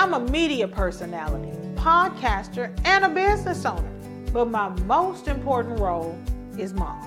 I'm a media personality, podcaster, and a business owner. But my most important role is mom.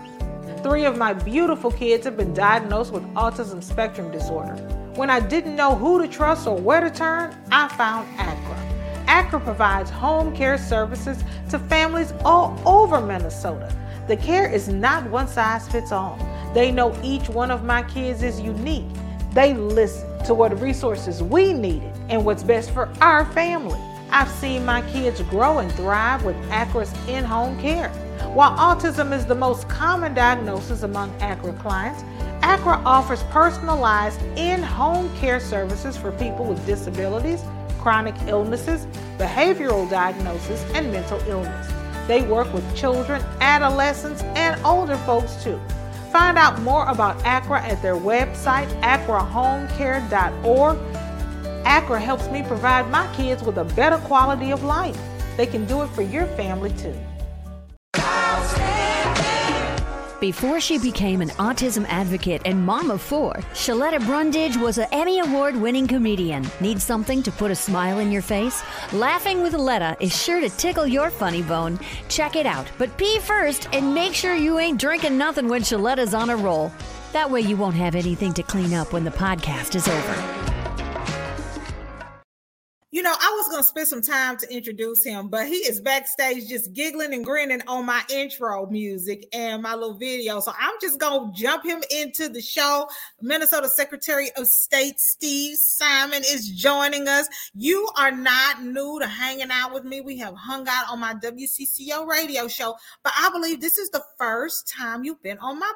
Three of my beautiful kids have been diagnosed with autism spectrum disorder. When I didn't know who to trust or where to turn, I found ACRA. ACRA provides home care services to families all over Minnesota. The care is not one size fits all. They know each one of my kids is unique. They listen to what resources we needed and what's best for our family. I've seen my kids grow and thrive with ACRA's in home care. While autism is the most common diagnosis among ACRA clients, ACRA offers personalized in home care services for people with disabilities, chronic illnesses, behavioral diagnosis, and mental illness. They work with children, adolescents, and older folks too. Find out more about ACRA at their website, acrahomecare.org ACRA helps me provide my kids with a better quality of life. They can do it for your family too. Before she became an autism advocate and mom of four, Sheletta Brundage was an Emmy Award winning comedian. Need something to put a smile in your face? Laughing with Letta is sure to tickle your funny bone. Check it out, but pee first and make sure you ain't drinking nothing when Sheletta's on a roll. That way you won't have anything to clean up when the podcast is over. You know, I was going to spend some time to introduce him, but he is backstage just giggling and grinning on my intro music and my little video. So I'm just going to jump him into the show. Minnesota Secretary of State Steve Simon is joining us. You are not new to hanging out with me. We have hung out on my WCCO radio show, but I believe this is the first time you've been on my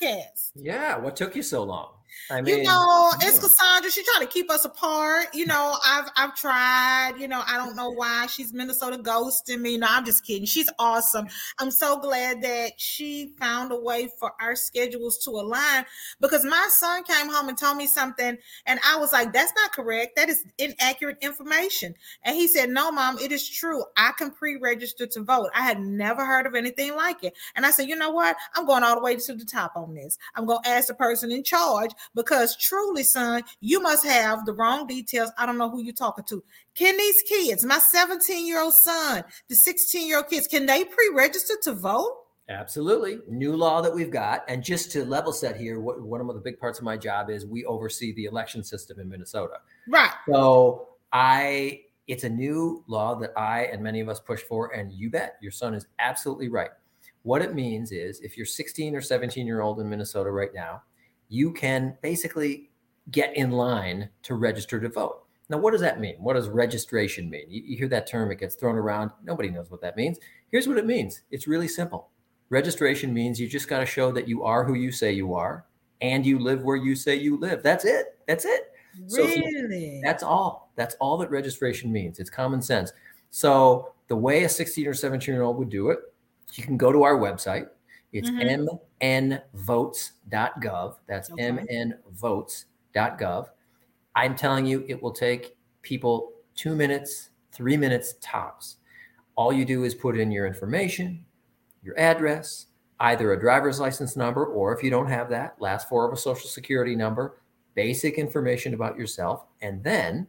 podcast. Yeah. What took you so long? I mean, you know, it's Cassandra. She's trying to keep us apart. You know, I've I've tried. You know, I don't know why she's Minnesota ghosting me. No, I'm just kidding. She's awesome. I'm so glad that she found a way for our schedules to align because my son came home and told me something, and I was like, "That's not correct. That is inaccurate information." And he said, "No, mom, it is true. I can pre-register to vote. I had never heard of anything like it." And I said, "You know what? I'm going all the way to the top on this. I'm going to ask the person in charge." Because truly, son, you must have the wrong details. I don't know who you're talking to. Can these kids, my 17 year old son, the 16 year old kids, can they pre register to vote? Absolutely. New law that we've got. And just to level set here, what, one of the big parts of my job is we oversee the election system in Minnesota. Right. So I, it's a new law that I and many of us push for. And you bet your son is absolutely right. What it means is if you're 16 or 17 year old in Minnesota right now, you can basically get in line to register to vote. Now, what does that mean? What does registration mean? You, you, hear that term, it gets thrown around. Nobody knows what that means. Here's what it means it's really simple. Registration means you just got to show that you are who you say you are and you live where you say you live. That's it. That's it. Really? So that's all. That's all that registration means. It's common sense. So, the way a 16 or 17 year old would do it, you can go to our website, it's mm-hmm. mnvotes.gov. That's okay. mnvotes.gov. I'm telling you, it will take people two minutes, three minutes tops. All you do is put in your information, your address, either a driver's license number, or if you don't have that, last four of a social security number, basic information about yourself. And then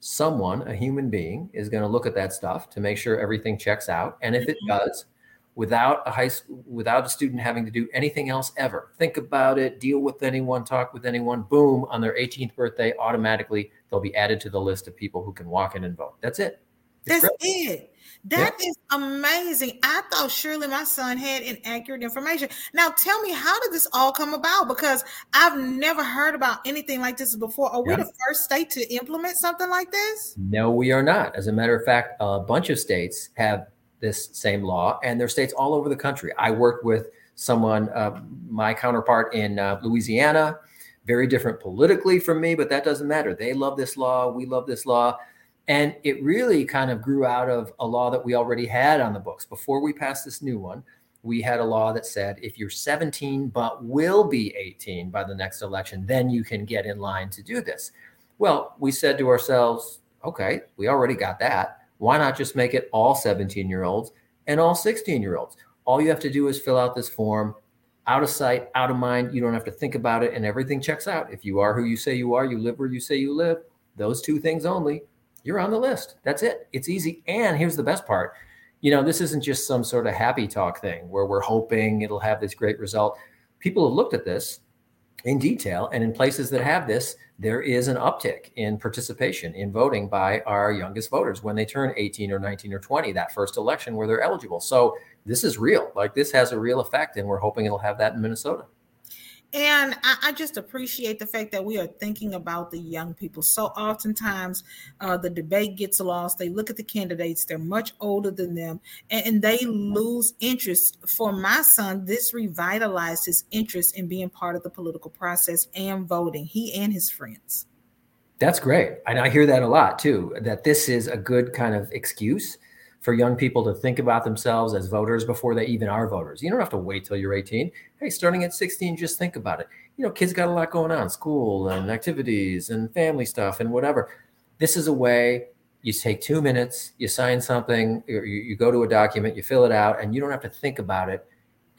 someone, a human being, is going to look at that stuff to make sure everything checks out. And if it mm-hmm. does, without a high school, without a student having to do anything else ever. Think about it, deal with anyone, talk with anyone, boom, on their 18th birthday, automatically they'll be added to the list of people who can walk in and vote. That's it. It's That's great. it. That yeah. is amazing. I thought surely my son had inaccurate information. Now tell me, how did this all come about? Because I've never heard about anything like this before. Are yeah. we the first state to implement something like this? No, we are not. As a matter of fact, a bunch of states have this same law, and there are states all over the country. I worked with someone, uh, my counterpart in uh, Louisiana, very different politically from me, but that doesn't matter. They love this law. We love this law. And it really kind of grew out of a law that we already had on the books. Before we passed this new one, we had a law that said if you're 17 but will be 18 by the next election, then you can get in line to do this. Well, we said to ourselves, okay, we already got that. Why not just make it all 17 year olds and all 16 year olds? All you have to do is fill out this form, out of sight, out of mind. You don't have to think about it, and everything checks out. If you are who you say you are, you live where you say you live, those two things only, you're on the list. That's it. It's easy. And here's the best part you know, this isn't just some sort of happy talk thing where we're hoping it'll have this great result. People have looked at this in detail, and in places that have this, there is an uptick in participation in voting by our youngest voters when they turn 18 or 19 or 20, that first election where they're eligible. So this is real. Like this has a real effect, and we're hoping it'll have that in Minnesota. And I, I, just appreciate the fact that we are thinking about the young people. So oftentimes uh, the debate gets lost. They look at the candidates, they're much older than them, and, and they lose interest. For my son, this revitalized his interest in being part of the political process and voting, he and his friends. That's great. And I hear that a lot too, that this is a good kind of excuse for young people to think about themselves as voters before they even are voters. You don't have to wait till you're 18. Hey, starting at 16, just think about it. You know, kids got a lot going on, school and activities and family stuff and whatever. This is a way you take two minutes, you sign something, you, you go to a document, you fill it out, and you don't have to think about it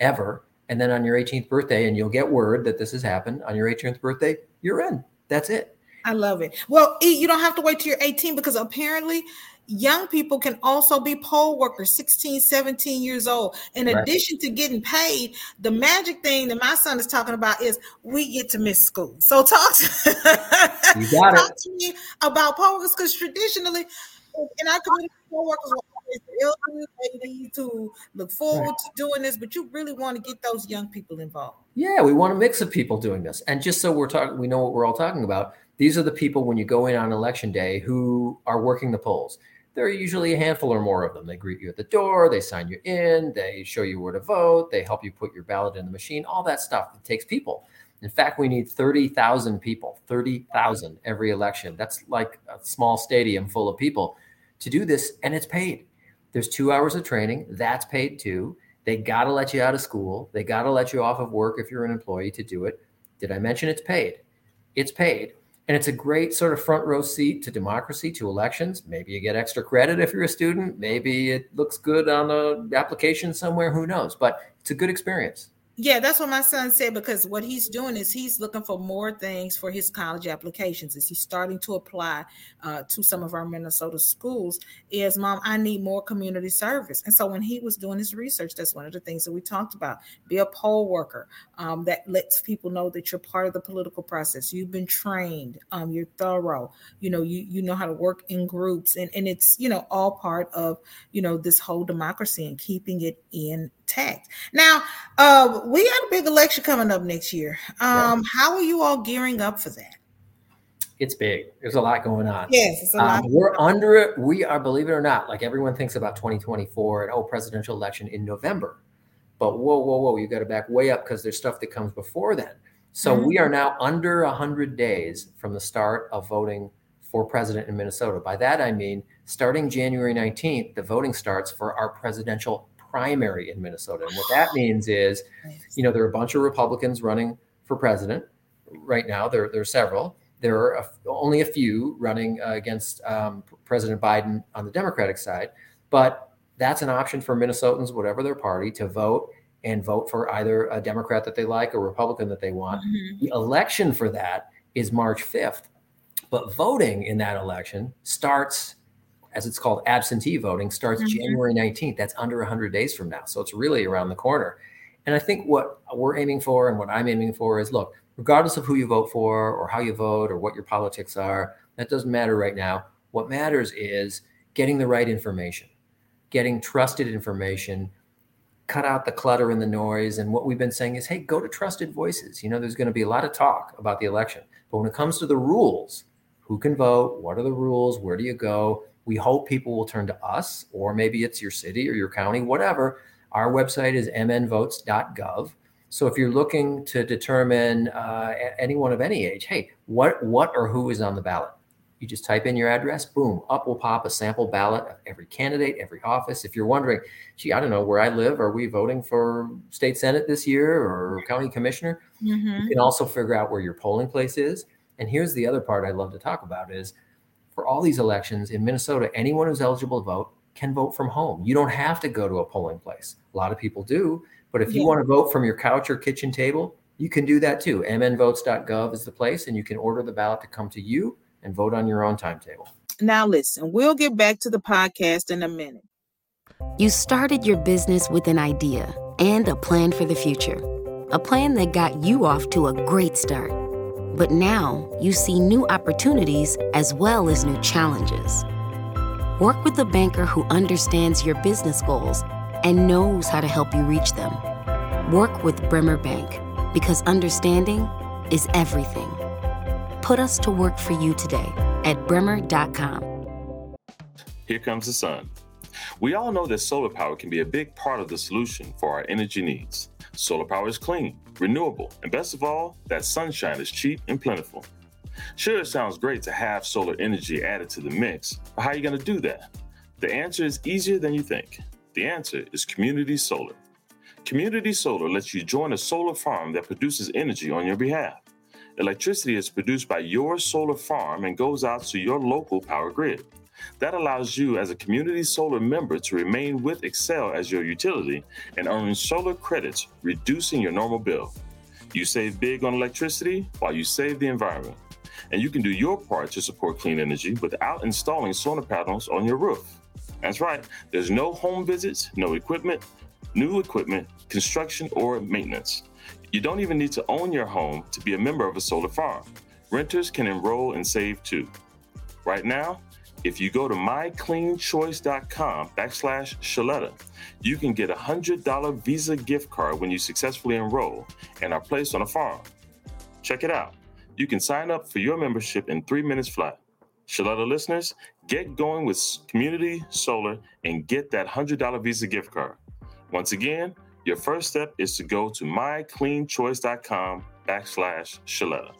ever. And then on your 18th birthday, and you'll get word that this has happened on your 18th birthday, you're in. That's it. I love it. Well, you don't have to wait till you're 18 because apparently young people can also be poll workers 16 17 years old in right. addition to getting paid the magic thing that my son is talking about is we get to miss school so talk to, you got talk it. to me about poll workers because traditionally in our community poll workers are elderly ladies who look forward right. to doing this but you really want to get those young people involved yeah we want a mix of people doing this and just so we're talking we know what we're all talking about these are the people when you go in on election day who are working the polls there are usually a handful or more of them. They greet you at the door, they sign you in, they show you where to vote, they help you put your ballot in the machine, all that stuff. It takes people. In fact, we need 30,000 people, 30,000 every election. That's like a small stadium full of people to do this, and it's paid. There's two hours of training, that's paid too. They got to let you out of school, they got to let you off of work if you're an employee to do it. Did I mention it's paid? It's paid. And it's a great sort of front row seat to democracy, to elections. Maybe you get extra credit if you're a student. Maybe it looks good on the application somewhere. Who knows? But it's a good experience. Yeah, that's what my son said because what he's doing is he's looking for more things for his college applications. Is he's starting to apply uh, to some of our Minnesota schools? Is mom, I need more community service. And so when he was doing his research, that's one of the things that we talked about. Be a poll worker um, that lets people know that you're part of the political process. You've been trained. Um, you're thorough. You know, you you know how to work in groups, and and it's you know all part of you know this whole democracy and keeping it in tax. Now, uh, we got a big election coming up next year. Um, yeah. How are you all gearing up for that? It's big. There's a lot going on. Yes, it's a lot. Um, we're under it. We are, believe it or not, like everyone thinks about 2024 and oh, presidential election in November. But whoa, whoa, whoa, you got to back way up because there's stuff that comes before then. So mm-hmm. we are now under 100 days from the start of voting for president in Minnesota. By that, I mean starting January 19th, the voting starts for our presidential primary in Minnesota. And what that means is, you know, there are a bunch of Republicans running for president right now. There, there are several. There are a, only a few running uh, against um, President Biden on the Democratic side, but that's an option for Minnesotans, whatever their party, to vote and vote for either a Democrat that they like or Republican that they want. Mm-hmm. The election for that is March 5th. But voting in that election starts as it's called absentee voting starts mm-hmm. January 19th. That's under 100 days from now. So it's really around the corner. And I think what we're aiming for and what I'm aiming for is look, regardless of who you vote for or how you vote or what your politics are, that doesn't matter right now. What matters is getting the right information, getting trusted information, cut out the clutter and the noise. And what we've been saying is, hey, go to trusted voices. You know, there's going to be a lot of talk about the election. But when it comes to the rules, who can vote? What are the rules? Where do you go? We hope people will turn to us, or maybe it's your city or your county, whatever. Our website is mnvotes.gov. So if you're looking to determine uh, anyone of any age, hey, what what or who is on the ballot? You just type in your address, boom, up will pop a sample ballot of every candidate, every office. If you're wondering, gee, I don't know where I live, are we voting for state senate this year or county commissioner? Mm-hmm. You can also figure out where your polling place is. And here's the other part I love to talk about is for all these elections in Minnesota, anyone who's eligible to vote can vote from home. You don't have to go to a polling place. A lot of people do, but if you yeah. want to vote from your couch or kitchen table, you can do that too. mnvotes.gov is the place, and you can order the ballot to come to you and vote on your own timetable. Now, listen, we'll get back to the podcast in a minute. You started your business with an idea and a plan for the future, a plan that got you off to a great start. But now you see new opportunities as well as new challenges. Work with a banker who understands your business goals and knows how to help you reach them. Work with Bremer Bank because understanding is everything. Put us to work for you today at bremer.com. Here comes the sun. We all know that solar power can be a big part of the solution for our energy needs. Solar power is clean, renewable, and best of all, that sunshine is cheap and plentiful. Sure, it sounds great to have solar energy added to the mix, but how are you going to do that? The answer is easier than you think. The answer is community solar. Community solar lets you join a solar farm that produces energy on your behalf. Electricity is produced by your solar farm and goes out to your local power grid. That allows you, as a community solar member, to remain with Xcel as your utility and earn solar credits, reducing your normal bill. You save big on electricity while you save the environment. And you can do your part to support clean energy without installing solar panels on your roof. That's right, there's no home visits, no equipment, new equipment, construction, or maintenance. You don't even need to own your home to be a member of a solar farm. Renters can enroll and save too. Right now, if you go to mycleanchoice.com backslash Sheletta, you can get a $100 Visa gift card when you successfully enroll and are placed on a farm. Check it out. You can sign up for your membership in three minutes flat. Sheletta listeners, get going with Community Solar and get that $100 Visa gift card. Once again, your first step is to go to mycleanchoice.com backslash Sheletta.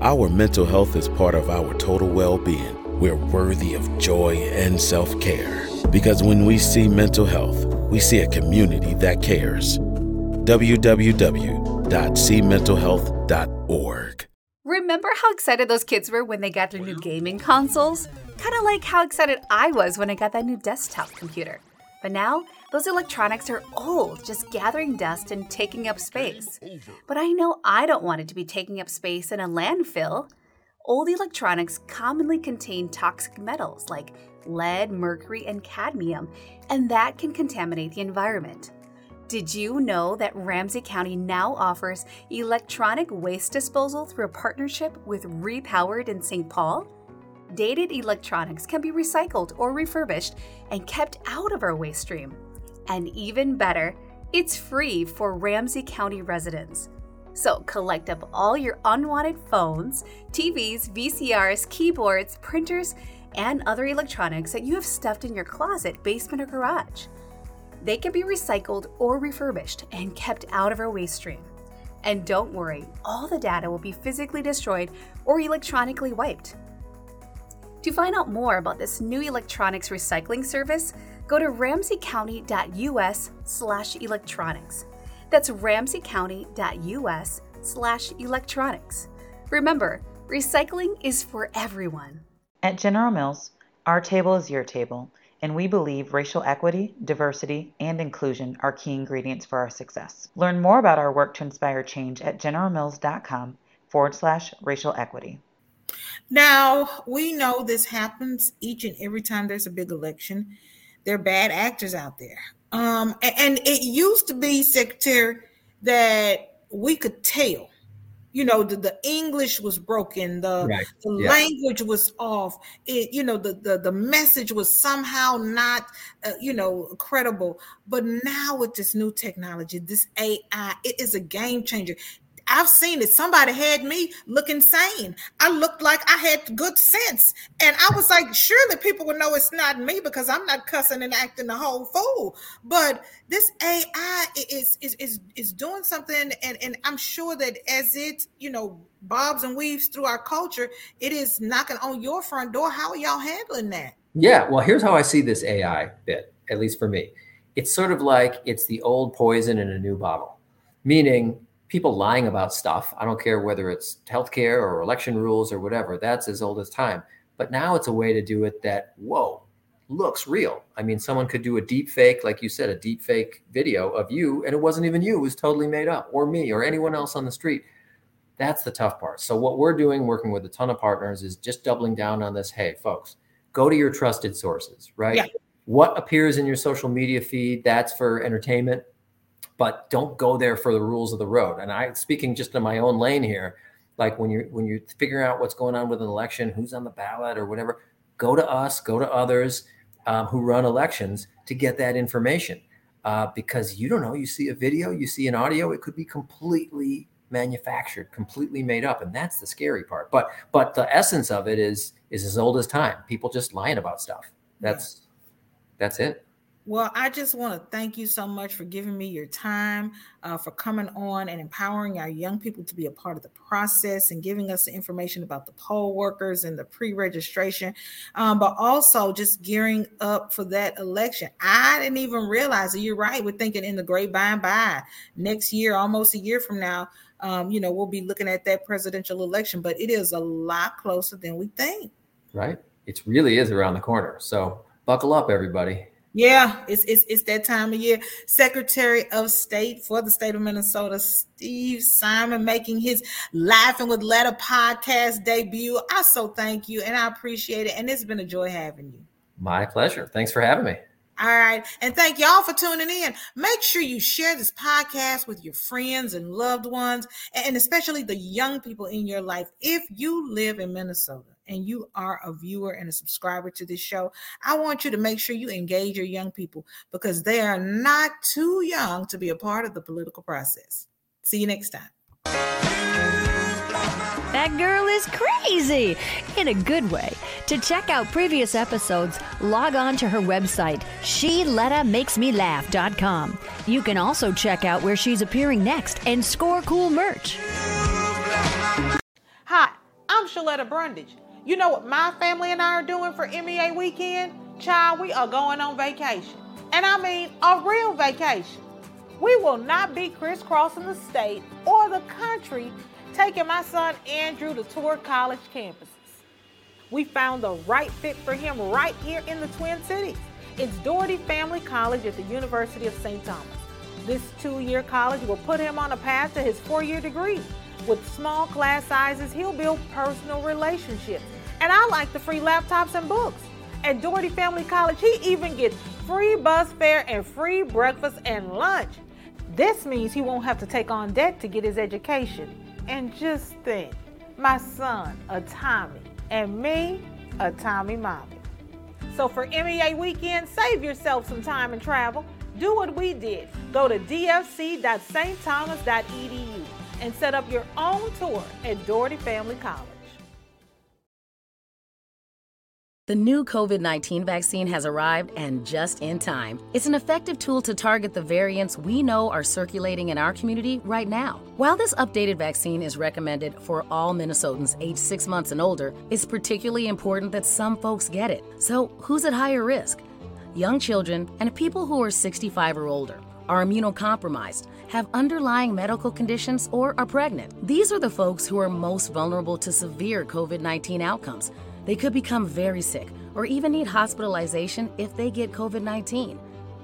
Our mental health is part of our total well being. We're worthy of joy and self care. Because when we see mental health, we see a community that cares. www.cmentalhealth.org. Remember how excited those kids were when they got their new gaming consoles? Kind of like how excited I was when I got that new desktop computer. But now, those electronics are old, just gathering dust and taking up space. But I know I don't want it to be taking up space in a landfill. Old electronics commonly contain toxic metals like lead, mercury, and cadmium, and that can contaminate the environment. Did you know that Ramsey County now offers electronic waste disposal through a partnership with Repowered in St. Paul? Dated electronics can be recycled or refurbished and kept out of our waste stream. And even better, it's free for Ramsey County residents. So collect up all your unwanted phones, TVs, VCRs, keyboards, printers, and other electronics that you have stuffed in your closet, basement, or garage. They can be recycled or refurbished and kept out of our waste stream. And don't worry, all the data will be physically destroyed or electronically wiped. To find out more about this new electronics recycling service, go to ramseycounty.us slash electronics. That's ramseycounty.us slash electronics. Remember, recycling is for everyone. At General Mills, our table is your table, and we believe racial equity, diversity, and inclusion are key ingredients for our success. Learn more about our work to inspire change at generalmills.com forward slash racial equity. Now, we know this happens each and every time there's a big election. There are bad actors out there. Um, and, it used to be, Secretary, that we could tell. You know, the, the English was broken, the, right. the yeah. language was off. It, you know, the, the, the message was somehow not, uh, you know, credible. But now with this new technology, this AI, it is a game changer. I've seen it. Somebody had me look insane. I looked like I had good sense. And I was like, surely people would know it's not me because I'm not cussing and acting the whole fool. But this AI is is is is doing something, and, and I'm sure that as it, you know, bobs and weaves through our culture, it is knocking on your front door. How are y'all handling that? Yeah, well, here's how I see this AI bit, at least for me. It's sort of like it's the old poison in a new bottle, meaning people lying about stuff. I don't care whether it's healthcare or election rules or whatever, that's as old as time. But now it's a way to do it that, whoa, looks real. I mean, someone could do a deep fake, like you said, a deep fake video of you, and it wasn't even you, it was totally made up, or me, or anyone else on the street. That's the tough part. So, what we're doing, working with a ton of partners, is just doubling down on this. Hey, folks, go to your trusted sources, right? Yeah. What appears in your social media feed, that's for entertainment, but don't go there for the rules of the road. And I speaking just in my own lane here, like when you're when you're figuring out what's going on with an election, who's on the ballot or whatever, go to us, go to others um, who run elections to get that information. Uh, because you don't know, you see a video, you see an audio, it could be completely manufactured, completely made up, and that's the scary part. But but the essence of it is is as old as time. People just lying about stuff. That's that's it. Well, I just want to thank you so much for giving me your time, uh, for coming on and empowering our young people to be a part of the process and giving us the information about the poll workers and the pre registration, um, but also just gearing up for that election. I didn't even realize that you're right. We're thinking in the great by and by next year, almost a year from now, um, you know, we'll be looking at that presidential election, but it is a lot closer than we think. Right. It really is around the corner. So buckle up, everybody. Yeah, it's, it's it's that time of year. Secretary of State for the state of Minnesota, Steve Simon, making his Laughing with Letta podcast debut. I so thank you and I appreciate it. And it's been a joy having you. My pleasure. Thanks for having me. All right. And thank y'all for tuning in. Make sure you share this podcast with your friends and loved ones, and especially the young people in your life. If you live in Minnesota and you are a viewer and a subscriber to this show, I want you to make sure you engage your young people because they are not too young to be a part of the political process. See you next time. That girl is crazy in a good way. To check out previous episodes, log on to her website, SheLettaMakesMeLaugh.com. You can also check out where she's appearing next and score cool merch. Hi, I'm Sheletta Brundage. You know what my family and I are doing for MEA weekend? Child, we are going on vacation. And I mean a real vacation. We will not be crisscrossing the state or the country taking my son Andrew to tour college campuses. We found the right fit for him right here in the Twin Cities. It's Dougherty Family College at the University of St. Thomas. This two year college will put him on a path to his four year degree. With small class sizes, he'll build personal relationships. And I like the free laptops and books. At Dougherty Family College, he even gets free bus fare and free breakfast and lunch. This means he won't have to take on debt to get his education. And just think, my son, a Tommy, and me, a Tommy Mommy. So for MEA weekend, save yourself some time and travel. Do what we did. Go to dfc.stthomas.edu and set up your own tour at Dougherty Family College. The new COVID 19 vaccine has arrived and just in time. It's an effective tool to target the variants we know are circulating in our community right now. While this updated vaccine is recommended for all Minnesotans aged six months and older, it's particularly important that some folks get it. So, who's at higher risk? Young children and people who are 65 or older are immunocompromised, have underlying medical conditions, or are pregnant. These are the folks who are most vulnerable to severe COVID 19 outcomes. They could become very sick or even need hospitalization if they get COVID 19.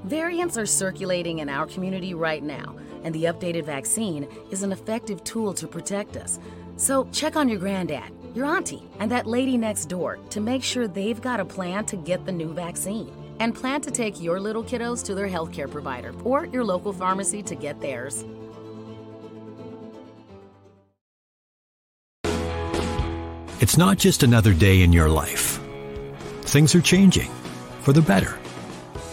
Variants are circulating in our community right now, and the updated vaccine is an effective tool to protect us. So check on your granddad, your auntie, and that lady next door to make sure they've got a plan to get the new vaccine. And plan to take your little kiddos to their healthcare provider or your local pharmacy to get theirs. It's not just another day in your life. Things are changing for the better.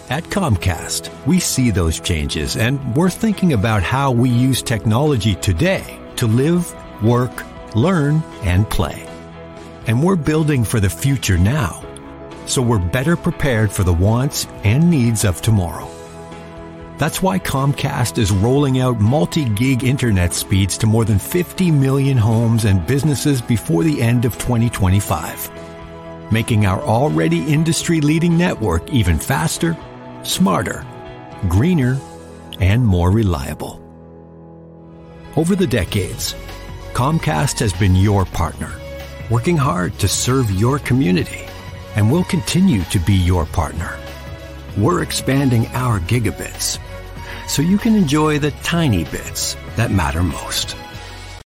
At Comcast, we see those changes and we're thinking about how we use technology today to live, work, learn, and play. And we're building for the future now, so we're better prepared for the wants and needs of tomorrow. That's why Comcast is rolling out multi gig internet speeds to more than 50 million homes and businesses before the end of 2025, making our already industry leading network even faster, smarter, greener, and more reliable. Over the decades, Comcast has been your partner, working hard to serve your community, and will continue to be your partner. We're expanding our gigabits so you can enjoy the tiny bits that matter most.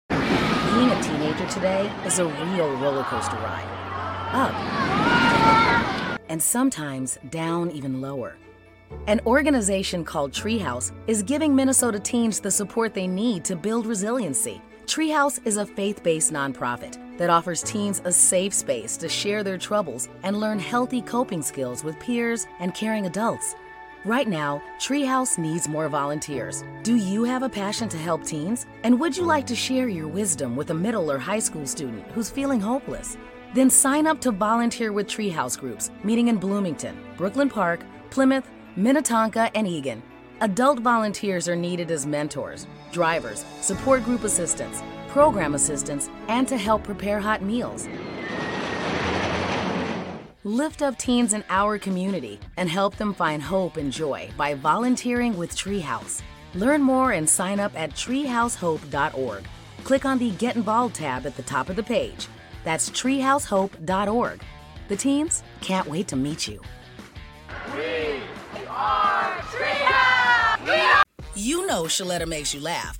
Being a teenager today is a real roller coaster ride. Up. And sometimes down even lower. An organization called Treehouse is giving Minnesota teens the support they need to build resiliency. Treehouse is a faith based nonprofit that offers teens a safe space to share their troubles and learn healthy coping skills with peers and caring adults. Right now, Treehouse needs more volunteers. Do you have a passion to help teens? And would you like to share your wisdom with a middle or high school student who's feeling hopeless? Then sign up to volunteer with Treehouse groups meeting in Bloomington, Brooklyn Park, Plymouth, Minnetonka, and Eagan. Adult volunteers are needed as mentors, drivers, support group assistants, program assistance, and to help prepare hot meals. Lift up teens in our community and help them find hope and joy by volunteering with Treehouse. Learn more and sign up at treehousehope.org. Click on the Get Involved tab at the top of the page. That's treehousehope.org. The teens can't wait to meet you. We are Treehouse! You know Shaletta makes you laugh,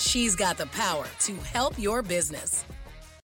She's got the power to help your business.